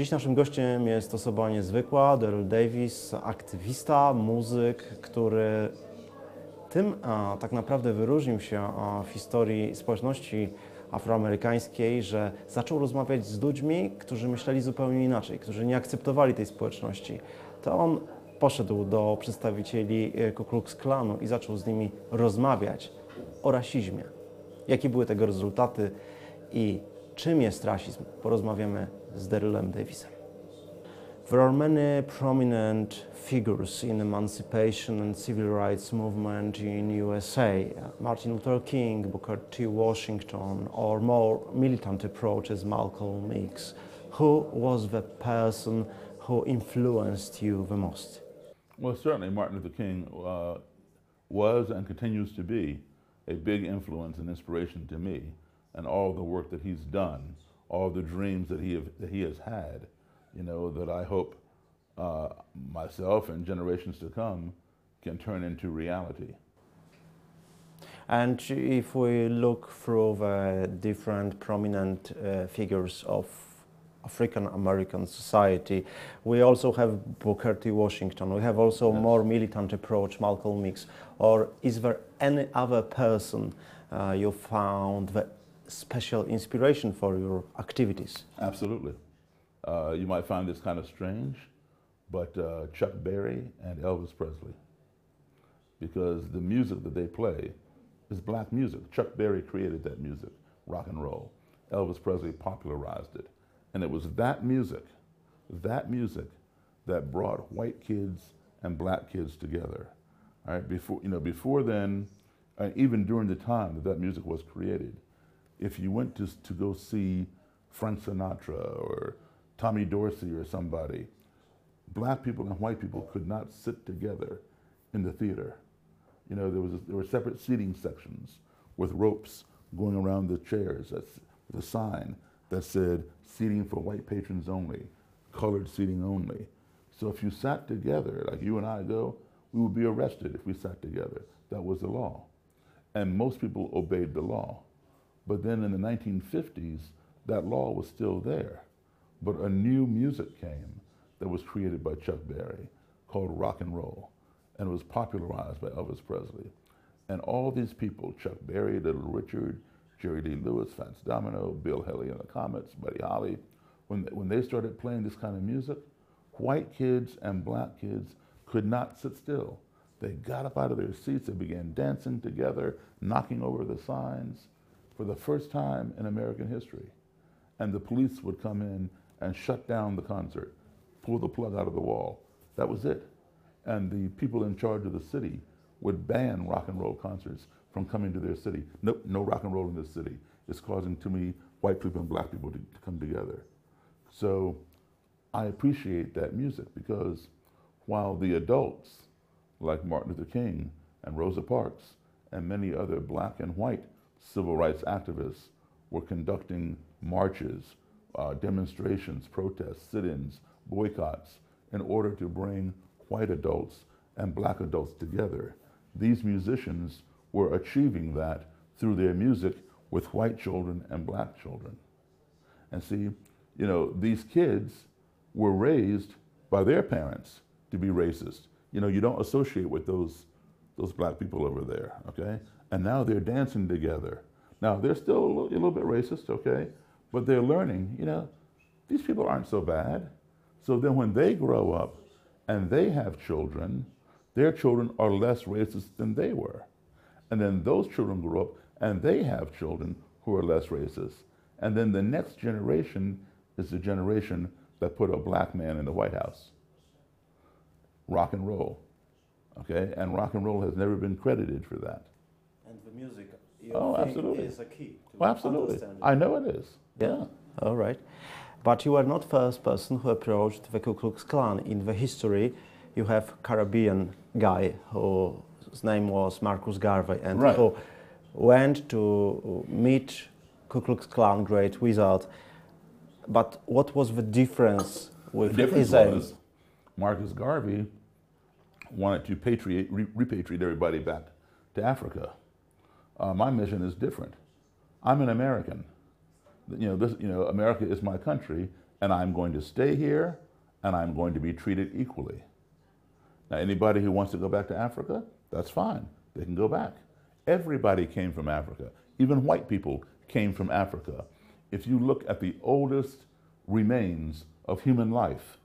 Dziś naszym gościem jest osoba niezwykła, Daryl Davis, aktywista, muzyk, który tym a, tak naprawdę wyróżnił się a, w historii społeczności afroamerykańskiej, że zaczął rozmawiać z ludźmi, którzy myśleli zupełnie inaczej, którzy nie akceptowali tej społeczności. To on poszedł do przedstawicieli e, Ku Klux Klanu i zaczął z nimi rozmawiać o rasizmie. Jakie były tego rezultaty i czym jest rasizm? Porozmawiamy z Darylem Davisem. There are many prominent figures in emancipation and civil rights movement in USA. Martin Luther King, Booker T. Washington, or more militant approaches Malcolm X. Who was the person who influenced you the most? Well, certainly Martin Luther King uh, was and continues to be a big influence and inspiration to me and all the work that he's done, all the dreams that he, have, that he has had, you know, that I hope uh, myself and generations to come can turn into reality. And if we look through the different prominent uh, figures of African American society, we also have Booker T. Washington. We have also Yes. more militant approach, Malcolm X. Or is there any other person uh, you found the special inspiration for your activities? Absolutely. Uh, you might find this kind of strange, but uh, Chuck Berry and Elvis Presley, because the music that they play is black music. Chuck Berry created that music, rock and roll. Elvis Presley popularized it. And it was that music, that music, that brought white kids and black kids together. All right, before, you know, before then, and even during the time that that music was created, if you went to, to go see Frank Sinatra or Tommy Dorsey or somebody, black people and white people could not sit together in the theater. You know, there, was there were separate seating sections with ropes going around the chairs. That's with a sign that said seating for white patrons only, colored seating only. So if you sat together, like you and I go, we would be arrested if we sat together. That was the law. And most people obeyed the law. But then in the 1950s, that law was still there. But a new music came that was created by Chuck Berry called rock and roll, and it was popularized by Elvis Presley. And all these people, Chuck Berry, Little Richard, Jerry Lee Lewis, Fats Domino, Bill Haley and the Comets, Buddy Holly, when, when they started playing this kind of music, white kids and black kids could not sit still. They got up out of their seats, they began dancing together, knocking over the signs for the first time in American history. And the police would come in and shut down the concert, pull the plug out of the wall. That was it. And the people in charge of the city would ban rock and roll concerts from coming to their city. Nope, no rock and roll in this city. It's causing too many white people and black people to, to come together. So I appreciate that music because while the adults, like Martin Luther King and Rosa Parks and many other black and white civil rights activists were conducting marches, uh, demonstrations, protests, sit ins, boycotts in order to bring white adults and black adults together. These musicians were achieving that through their music with white children and black children. And see, you know, these kids were raised by their parents to be racist. You know, you don't associate with those those black people over there, okay? And now they're dancing together. Now they're still a little, a little bit racist, okay? But they're learning, you know, these people aren't so bad. So then when they grow up and they have children, their children are less racist than they were. And then those children grow up and they have children who are less racist. And then the next generation is the generation that put a black man in the White House. Rock and roll. Okay? And rock and roll has never been credited for that. And the music, you Oh, absolutely. is a key. Well, absolutely. I know it is. Yeah. All right. But you are not first person who approached the Ku Klux Klan. In the history, you have Caribbean guy whose name was Marcus Garvey and Right. who went to meet Ku Klux Klan great wizard. But what was the difference with The difference his aim? was Marcus Garvey wanted to patriate, re- repatriate everybody back to Africa. Uh, my mission is different. I'm an American. You know, this, you know, America is my country, and I'm going to stay here, and I'm going to be treated equally. Now, anybody who wants to go back to Africa, that's fine. They can go back. Everybody came from Africa. Even white people came from Africa. If you look at the oldest remains of human life,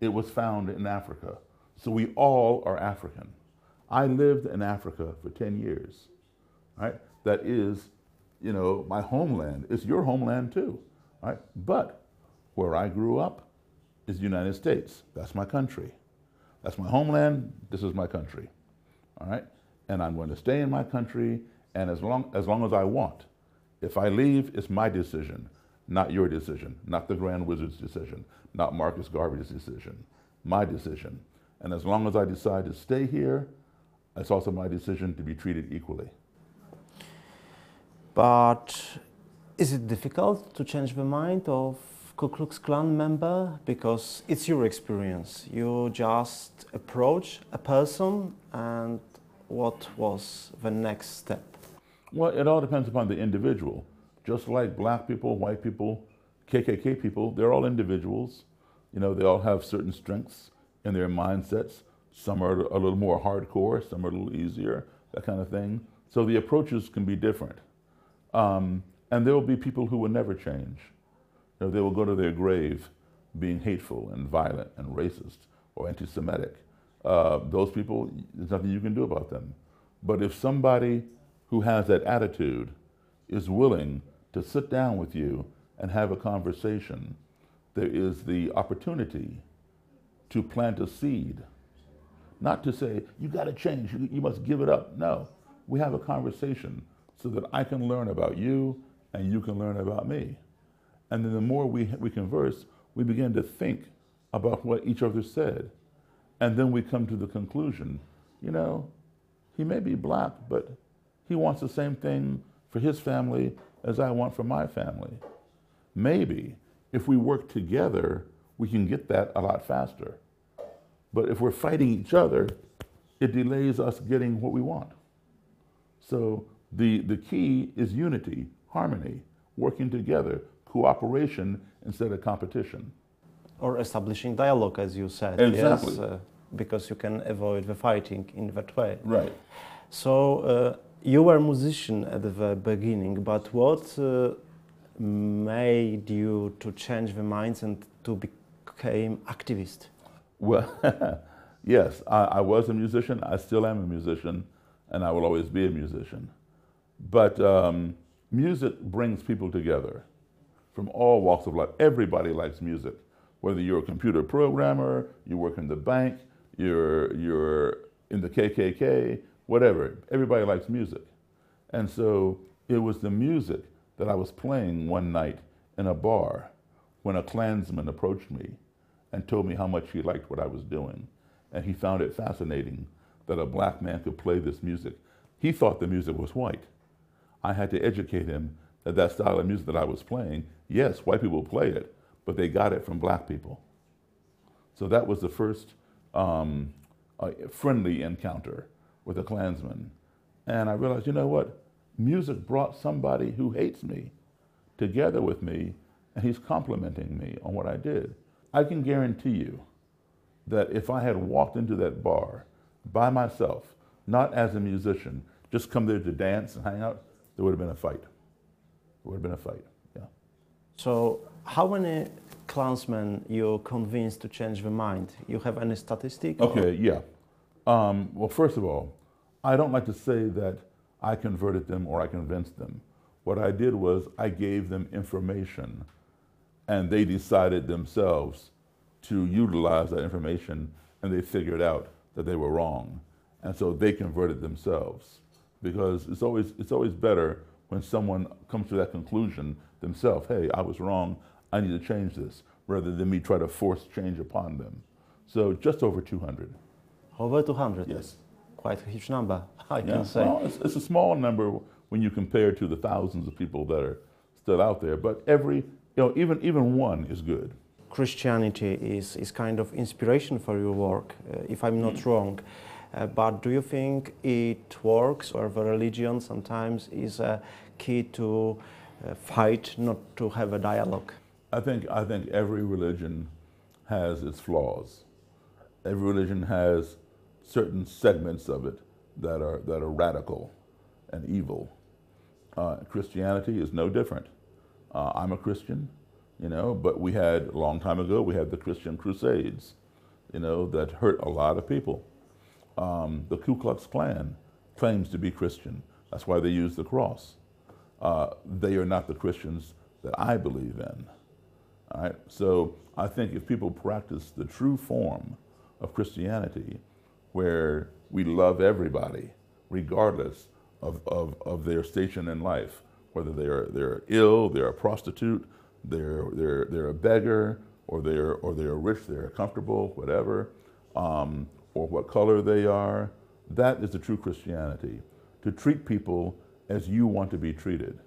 it was found in Africa. So we all are African. I lived in Africa for 10 years, right? That is, you know, my homeland. It's your homeland too, right? But where I grew up is the United States. That's my country. That's my homeland. This is my country, all right? And I'm going to stay in my country, and as long as, long as I want. If I leave, it's my decision, not your decision, not the Grand Wizard's decision, not Marcus Garvey's decision, my decision. And as long as I decide to stay here, it's also my decision to be treated equally. But is it difficult to change the mind of Ku Klux Klan member? Because it's your experience. You just approach a person and what was the next step? Well, it all depends upon the individual. Just like black people, white people, KKK people, they're all individuals. You know, they all have certain strengths in their mindsets. Some are a little more hardcore, some are a little easier, that kind of thing. So the approaches can be different. Um, and there will be people who will never change. You know, they will go to their grave being hateful and violent and racist or anti Semitic. Uh, those people, there's nothing you can do about them. But if somebody who has that attitude is willing to sit down with you and have a conversation, there is the opportunity to plant a seed. Not to say, you got to change, you, you must give it up. No, we have a conversation so that I can learn about you and you can learn about me. And then the more we, we converse, we begin to think about what each other said. And then we come to the conclusion, you know, he may be black, but he wants the same thing for his family as I want for my family. Maybe if we work together, we can get that a lot faster. But if we're fighting each other, it delays us getting what we want. So the, the key is unity, harmony, working together, cooperation instead of competition. Or establishing dialogue, as you said. Exactly. Yes, uh, because you can avoid the fighting in that way. Right. So uh, you were a musician at the beginning, but what uh, made you to change the minds and to become activist? Well, yes, I, I, was a musician. I still am a musician, and I will always be a musician. But um, music brings people together from all walks of life. Everybody likes music, whether you're a computer programmer, you work in the bank, you're, you're in the KKK, whatever. Everybody likes music. And so it was the music that I was playing one night in a bar when a Klansman approached me and told me how much he liked what I was doing. And he found it fascinating that a black man could play this music. He thought the music was white. I had to educate him that that style of music that I was playing, yes, white people play it, but they got it from black people. So that was the first um, friendly encounter with a Klansman. And I realized, you know what? Music brought somebody who hates me together with me, and he's complimenting me on what I did. I can guarantee you that if I had walked into that bar by myself, not as a musician, just come there to dance and hang out, there would have been a fight. There would have been a fight, yeah. So, how many Klansmen you convinced to change their mind? You have any statistic? Okay, or? yeah. Um, well, first of all, I don't like to say that I converted them or I convinced them. What I did was I gave them information and they decided themselves to utilize that information and they figured out that they were wrong. And so they converted themselves because it's always, it's always better when someone comes to that conclusion themselves, hey, I was wrong, I need to change this, rather than me try to force change upon them. So just over 200. Over 200? Yes. Quite a huge number, I yeah. can say. Well, it's, it's a small number when you compare to the thousands of people that are still out there, but every you know, even, even one is good. Christianity is, is kind of inspiration for your work, uh, if I'm not mm. wrong. Uh, but do you think it works, or the religion sometimes is a key to uh, fight, not to have a dialogue? I think I think every religion has its flaws. Every religion has certain segments of it that are that are radical and evil. Uh, Christianity is no different. Uh, I'm a Christian, you know, but we had a long time ago we had the Christian Crusades, you know, that hurt a lot of people. Um, the Ku Klux Klan claims to be Christian. That's why they use the cross. Uh, they are not the Christians that I believe in. All right? So I think if people practice the true form of Christianity, where we love everybody, regardless of, of, of their station in life, whether they're, they're ill, they're a prostitute, they're, they're, they're a beggar, or they're, or they're rich, they're comfortable, whatever, um, or what color they are. That is the true Christianity, to treat people as you want to be treated.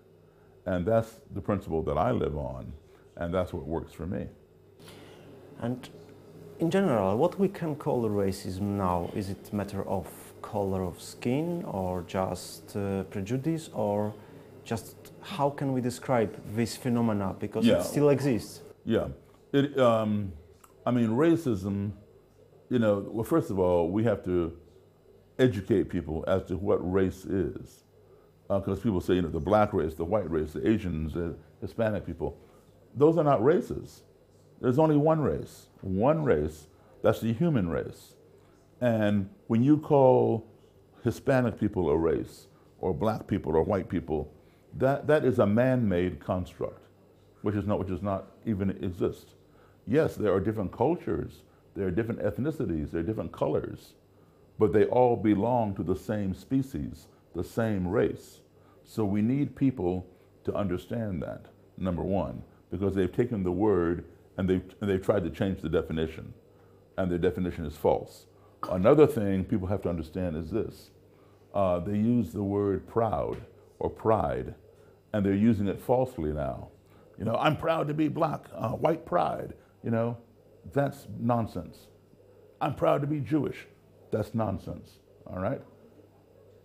And that's the principle that I live on, and that's what works for me. And in general, what we can call racism now, is it matter of color of skin or just uh, prejudice or just how can we describe this phenomena because Yeah. it still exists? Yeah. It, um, I mean, racism, you know, well, first of all, we have to educate people as to what race is. Uh, because people say, you know, the black race, the white race, the Asians, the Hispanic people. Those are not races. There's only one race. One race, that's the human race. And when you call Hispanic people a race, or black people, or white people, that, that is a man made construct which is not which does not even exist. Yes, there are different cultures, there are different ethnicities, there are different colors, but they all belong to the same species, the same race. So we need people to understand that, number one, because they've taken the word and they've, and they've tried to change the definition, and their definition is false. Another thing people have to understand is this uh, they use the word proud or pride, and they're using it falsely now. You know, I'm proud to be black, uh, white pride. You know, that's nonsense. I'm proud to be Jewish. That's nonsense. All right?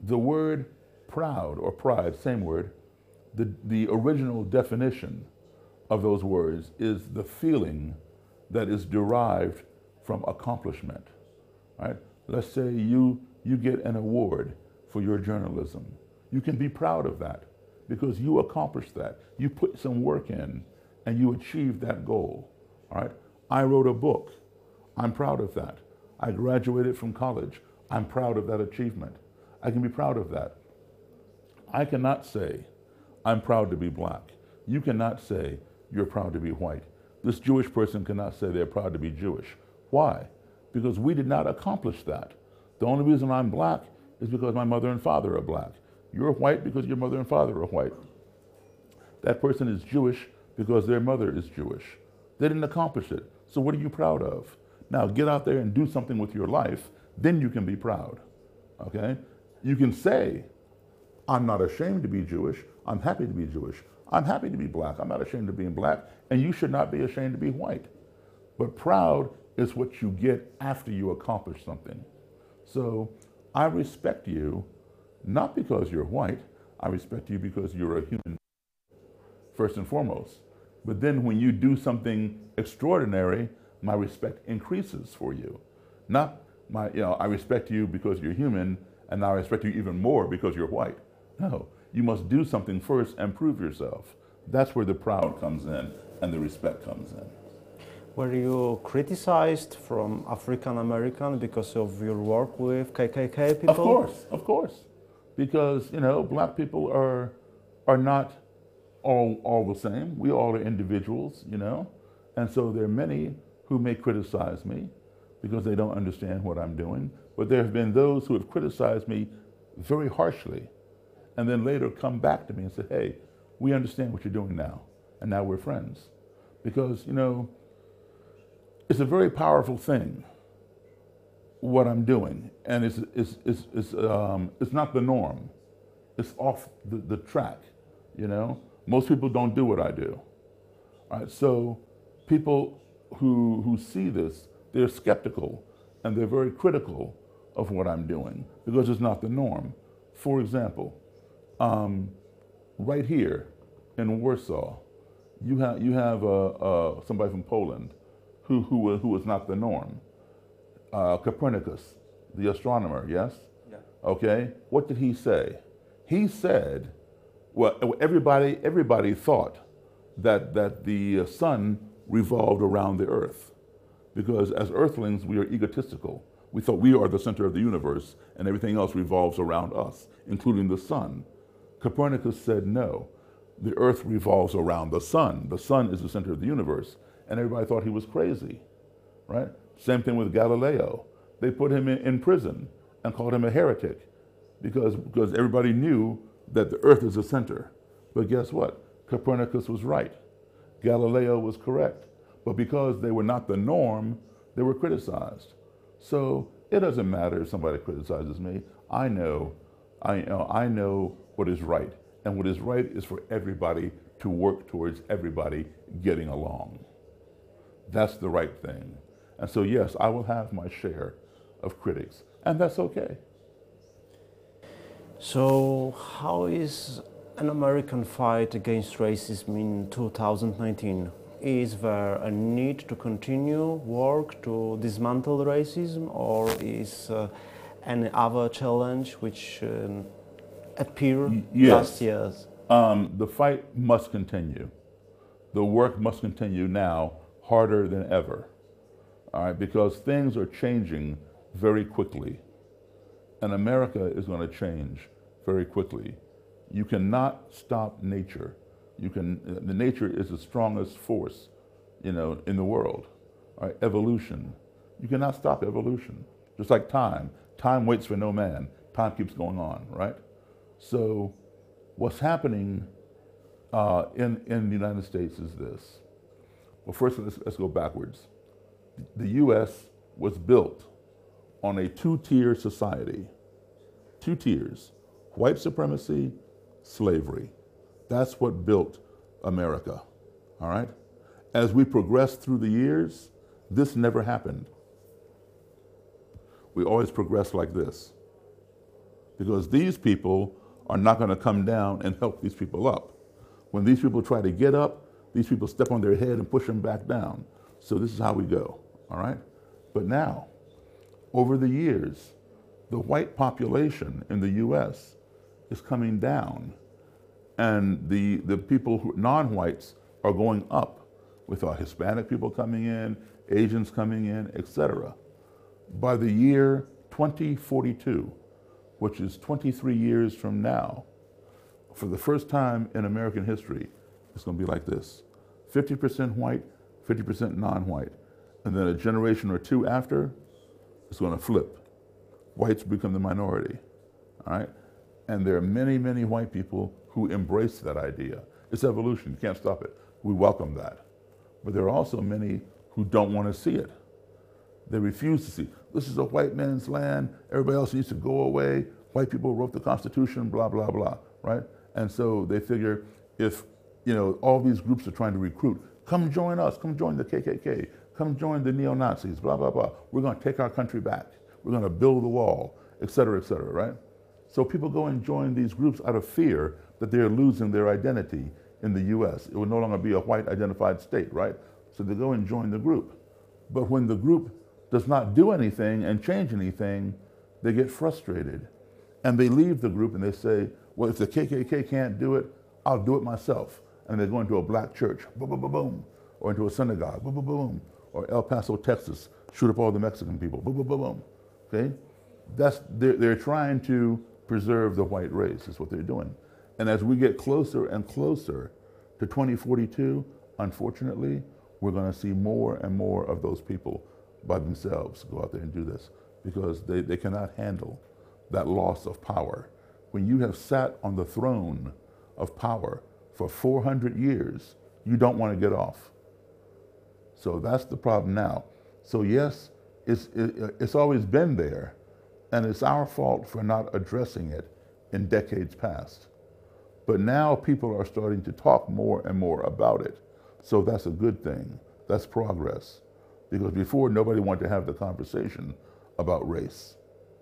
The word proud or pride, same word, the, the original definition of those words is the feeling that is derived from accomplishment. Right? Let's say you, you get an award for your journalism. You can be proud of that because you accomplished that. You put some work in and you achieved that goal. All right? I wrote a book. I'm proud of that. I graduated from college. I'm proud of that achievement. I can be proud of that. I cannot say, I'm proud to be black. You cannot say, you're proud to be white. This Jewish person cannot say they're proud to be Jewish. Why? Because we did not accomplish that. The only reason I'm black is because my mother and father are black. You're white because your mother and father are white. That person is Jewish because their mother is Jewish. They didn't accomplish it. So what are you proud of? Now get out there and do something with your life, then you can be proud. Okay? You can say, I'm not ashamed to be Jewish. I'm happy to be Jewish. I'm happy to be black. I'm not ashamed of being black. And you should not be ashamed to be white. But proud is what you get after you accomplish something. So I respect you not because you're white. I respect you because you're a human, first and foremost. But then when you do something extraordinary, my respect increases for you. Not my, you know, I respect you because you're human, and now I respect you even more because you're white. No, you must do something first and prove yourself. That's where the proud comes in and the respect comes in. Were you criticized from African American because of your work with KKK people? Of course, of course. Because, you know, black people are, are not all, all the same. We all are individuals, you know. And so there are many who may criticize me because they don't understand what I'm doing. But there have been those who have criticized me very harshly and then later come back to me and say, hey, we understand what you're doing now. And now we're friends. Because, you know, it's a very powerful thing what I'm doing, and it's, it's, it's, it's, um, it's not the norm. It's off the, the track, you know? Most people don't do what I do. All right, so people who, who see this, they're skeptical and they're very critical of what I'm doing because it's not the norm. For example, um, right here in Warsaw, You have, you have uh, uh, somebody from Poland who, who, who was not the norm. Uh, Copernicus, the astronomer, yes? Yeah. Okay? What did he say? He said, well, everybody, everybody thought that, that the uh, sun revolved around the earth because as earthlings, we are egotistical. We thought we are the center of the universe and everything else revolves around us, including the sun. Copernicus said no. The earth revolves around the sun. The sun is the center of the universe. And everybody thought he was crazy, right? Same thing with Galileo. They put him in, in prison and called him a heretic because, because everybody knew that the earth is the center. But guess what? Copernicus was right. Galileo was correct. But because they were not the norm, they were criticized. So it doesn't matter if somebody criticizes me. I know, I know, I know what is right. And what is right is for everybody to work towards everybody getting along. That's the right thing. And so, yes, I will have my share of critics, and that's okay. So, how is an American fight against racism in 2019? Is there a need to continue work to dismantle racism, or is uh, any other challenge which um, appeared yes. last years? Um, the fight must continue. The work must continue now, harder than ever. All right, because things are changing very quickly. And America is going to change very quickly. You cannot stop nature. You can, the nature is the strongest force, you know, in the world. Right, evolution. You cannot stop evolution. Just like time. Time waits for no man. Time keeps going on, right? So what's happening uh, in, in the United States is this. Well, first, let's, let's go backwards. The U.S. was built on a two tier society, two tiers white supremacy, slavery. That's what built America. All right? As we progressed through the years, this never happened. We always progress like this because these people are not going to come down and help these people up. When these people try to get up, these people step on their head and push them back down. So this is how we go, all right? But now, over the years, the white population in the US is coming down, and the, the people, who, non-whites, are going up with our Hispanic people coming in, Asians coming in, etc. By the year 2042, which is 23 years from now, for the first time in American history, it's going to be like this 50% white, 50% non white. And then a generation or two after, it's going to flip. Whites become the minority. All right? And there are many, many white people who embrace that idea. It's evolution, you can't stop it. We welcome that. But there are also many who don't want to see it. They refuse to see. This is a white man's land. Everybody else needs to go away. White people wrote the Constitution, blah, blah, blah, right? And so they figure if, you know, all these groups are trying to recruit, come join us, come join the KKK, come join the neo-Nazis, blah, blah, blah. We're going to take our country back. We're going to build the wall, et cetera, et cetera, right? So people go and join these groups out of fear that they're losing their identity in the US. It will no longer be a white identified state, right? So they go and join the group. But when the group does not do anything and change anything, they get frustrated. And they leave the group and they say, well, if the KKK can't do it, I'll do it myself. And they go into a black church, boom, boom, boom, boom, or into a synagogue, boom, boom, boom, boom, or El Paso, Texas, shoot up all the Mexican people, boom, boom, boom, boom. Okay? That's, they're, they're trying to preserve the white race, is what they're doing. And as we get closer and closer to 2042, unfortunately, we're going to see more and more of those people by themselves go out there and do this because they, they cannot handle that loss of power. When you have sat on the throne of power for 400 years, you don't want to get off. So that's the problem now. So, yes, it's, it, it's always been there, and it's our fault for not addressing it in decades past. But now people are starting to talk more and more about it. So that's a good thing. That's progress. Because before, nobody wanted to have the conversation about race.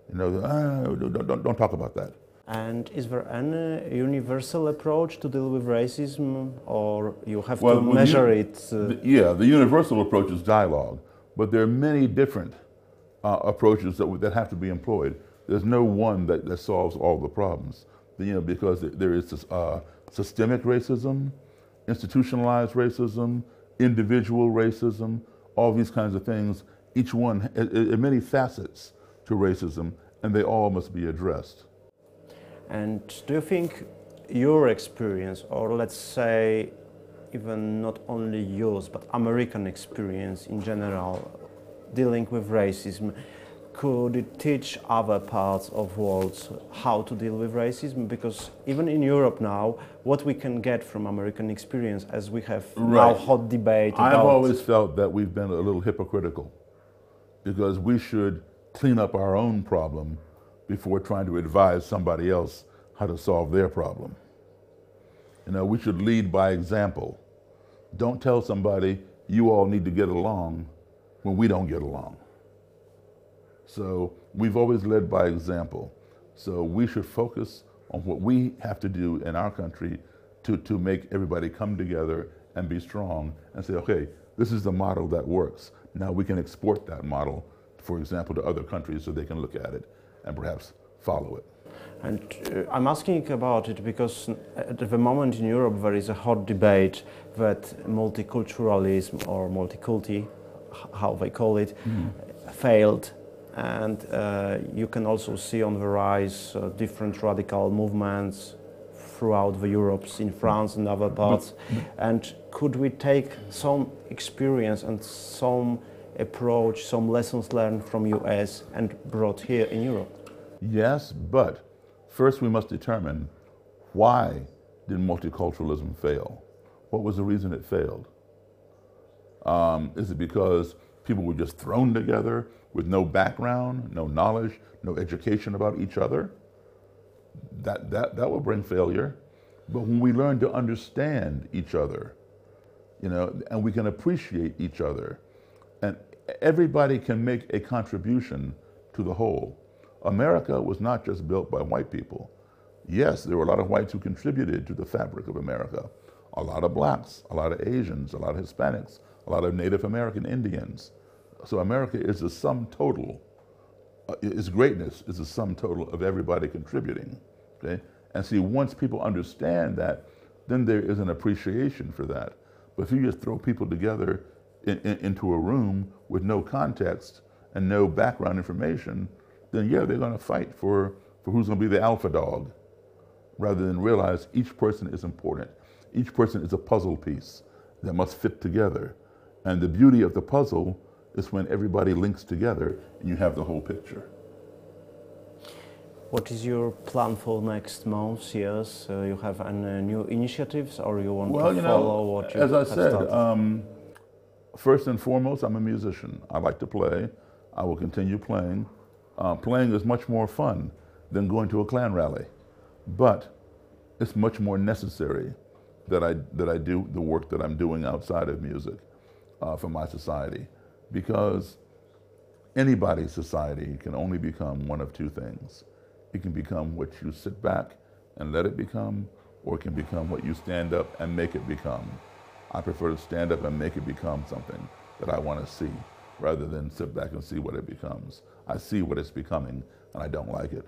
You know, ah, don't, don't, don't talk about that. And is there any universal approach to deal with racism, or you have Well, to measure you- it? Uh, The- yeah, the universal approach is dialogue, but there are many different uh, approaches that, that have to be employed. There's no one that, that solves all the problems, you know, because there- is this, uh, systemic racism, institutionalized racism, individual racism, all these kinds of things. Each one many facets to racism, and they all must be addressed. And do you think your experience, or let's say even not only yours, but American experience in general, dealing with racism, could it teach other parts of world how to deal with racism? Because even in Europe now, what we can get from American experience, as we have now hot debate I've about always felt that we've been a little hypocritical because we should clean up our own problem before trying to advise somebody else how to solve their problem. You know, we should lead by example. Don't tell somebody you all need to get along when we don't get along. So we've always led by example. So we should focus on what we have to do in our country to, to make everybody come together and be strong and say, okay, this is the model that works. Now we can export that model, for example, to other countries so they can look at it and perhaps follow it. And uh, I'm asking about it because at the moment in Europe there is a hot debate that multiculturalism or multiculti, how they call it, failed. And uh, you can also see on the rise uh, different radical movements throughout the Europes, in France and other parts. And could we take some experience and some approach, some lessons learned from US and brought here in Europe? Yes, but first we must determine why did multiculturalism fail? What was the reason it failed? Um, is it because people were just thrown together with no background, no knowledge, no education about each other? That, that, that will bring failure. But when we learn to understand each other, you know, and we can appreciate each other, and everybody can make a contribution to the whole. America was not just built by white people. Yes, there were a lot of whites who contributed to the fabric of America. A lot of blacks, a lot of Asians, a lot of Hispanics, a lot of Native American Indians. So America is the sum total. Uh, its greatness is the sum total of everybody contributing. Okay? And see, once people understand that, then there is an appreciation for that. But if you just throw people together in, in, into a room with no context and no background information, then yeah, they're going to fight for, for who's going to be the alpha dog rather than realize each person is important. Each person is a puzzle piece that must fit together. And the beauty of the puzzle is when everybody links together and you have the whole picture. What is your plan for next months, years? Uh, you have any new initiatives or you want Well, to you follow know, what you as I said, um, first and foremost, I'm a musician. I like to play. I will continue playing. Uh, playing is much more fun than going to a Klan rally, but it's much more necessary that I that I do the work that I'm doing outside of music uh, for my society, because anybody's society can only become one of two things. It can become what you sit back and let it become, or it can become what you stand up and make it become. I prefer to stand up and make it become something that I want to see rather than sit back and see what it becomes. I see what it's becoming and I don't like it.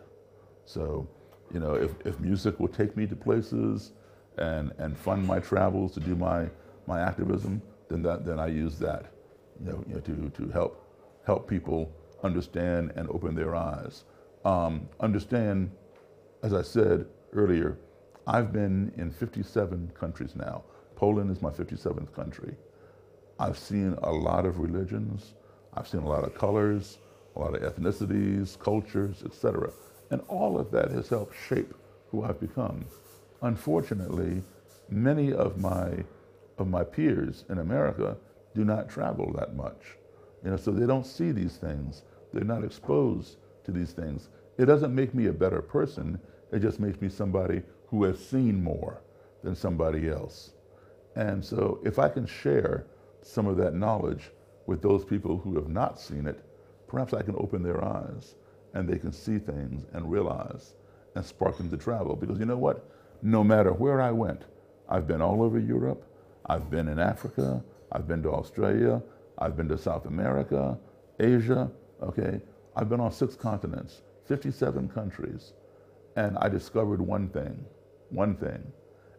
So, you know, if, if music will take me to places and, and fund my travels to do my, my activism, then, that, then I use that you know, you know, to, to help, help people understand and open their eyes. Um, understand, as I said earlier, I've been in 57 countries now. Poland is my 57th country. I've seen a lot of religions. I've seen a lot of colors, a lot of ethnicities, cultures, etc. And all of that has helped shape who I've become. Unfortunately, many of my, of my peers in America do not travel that much. You know, so they don't see these things. They're not exposed to these things. It doesn't make me a better person. It just makes me somebody who has seen more than somebody else. And so if I can share some of that knowledge with those people who have not seen it, perhaps I can open their eyes and they can see things and realize. and spark them to travel. Because you know what? No matter where I went, I've been all over Europe, I've been in Africa, I've been to Australia, I've been to South America, Asia, okay? I've been on six continents, 57 countries, and I discovered one thing, one thing.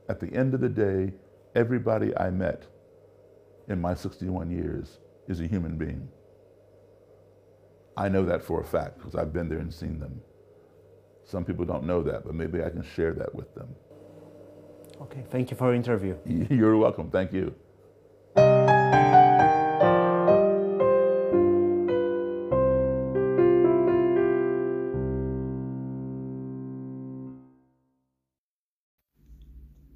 At the end of the day, everybody I met in my 61 years is a human being. I know that for a fact because I've been there and seen them. Some people don't know that, but maybe I can share that with them. Okay, thank you for your interview. You're welcome. Thank you.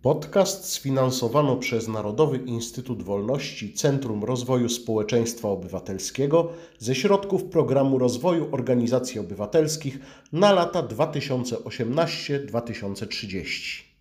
Podcast sfinansowano przez Narodowy Instytut Wolności Centrum Rozwoju Społeczeństwa Obywatelskiego ze środków Programu Rozwoju Organizacji Obywatelskich na lata 2018-2030.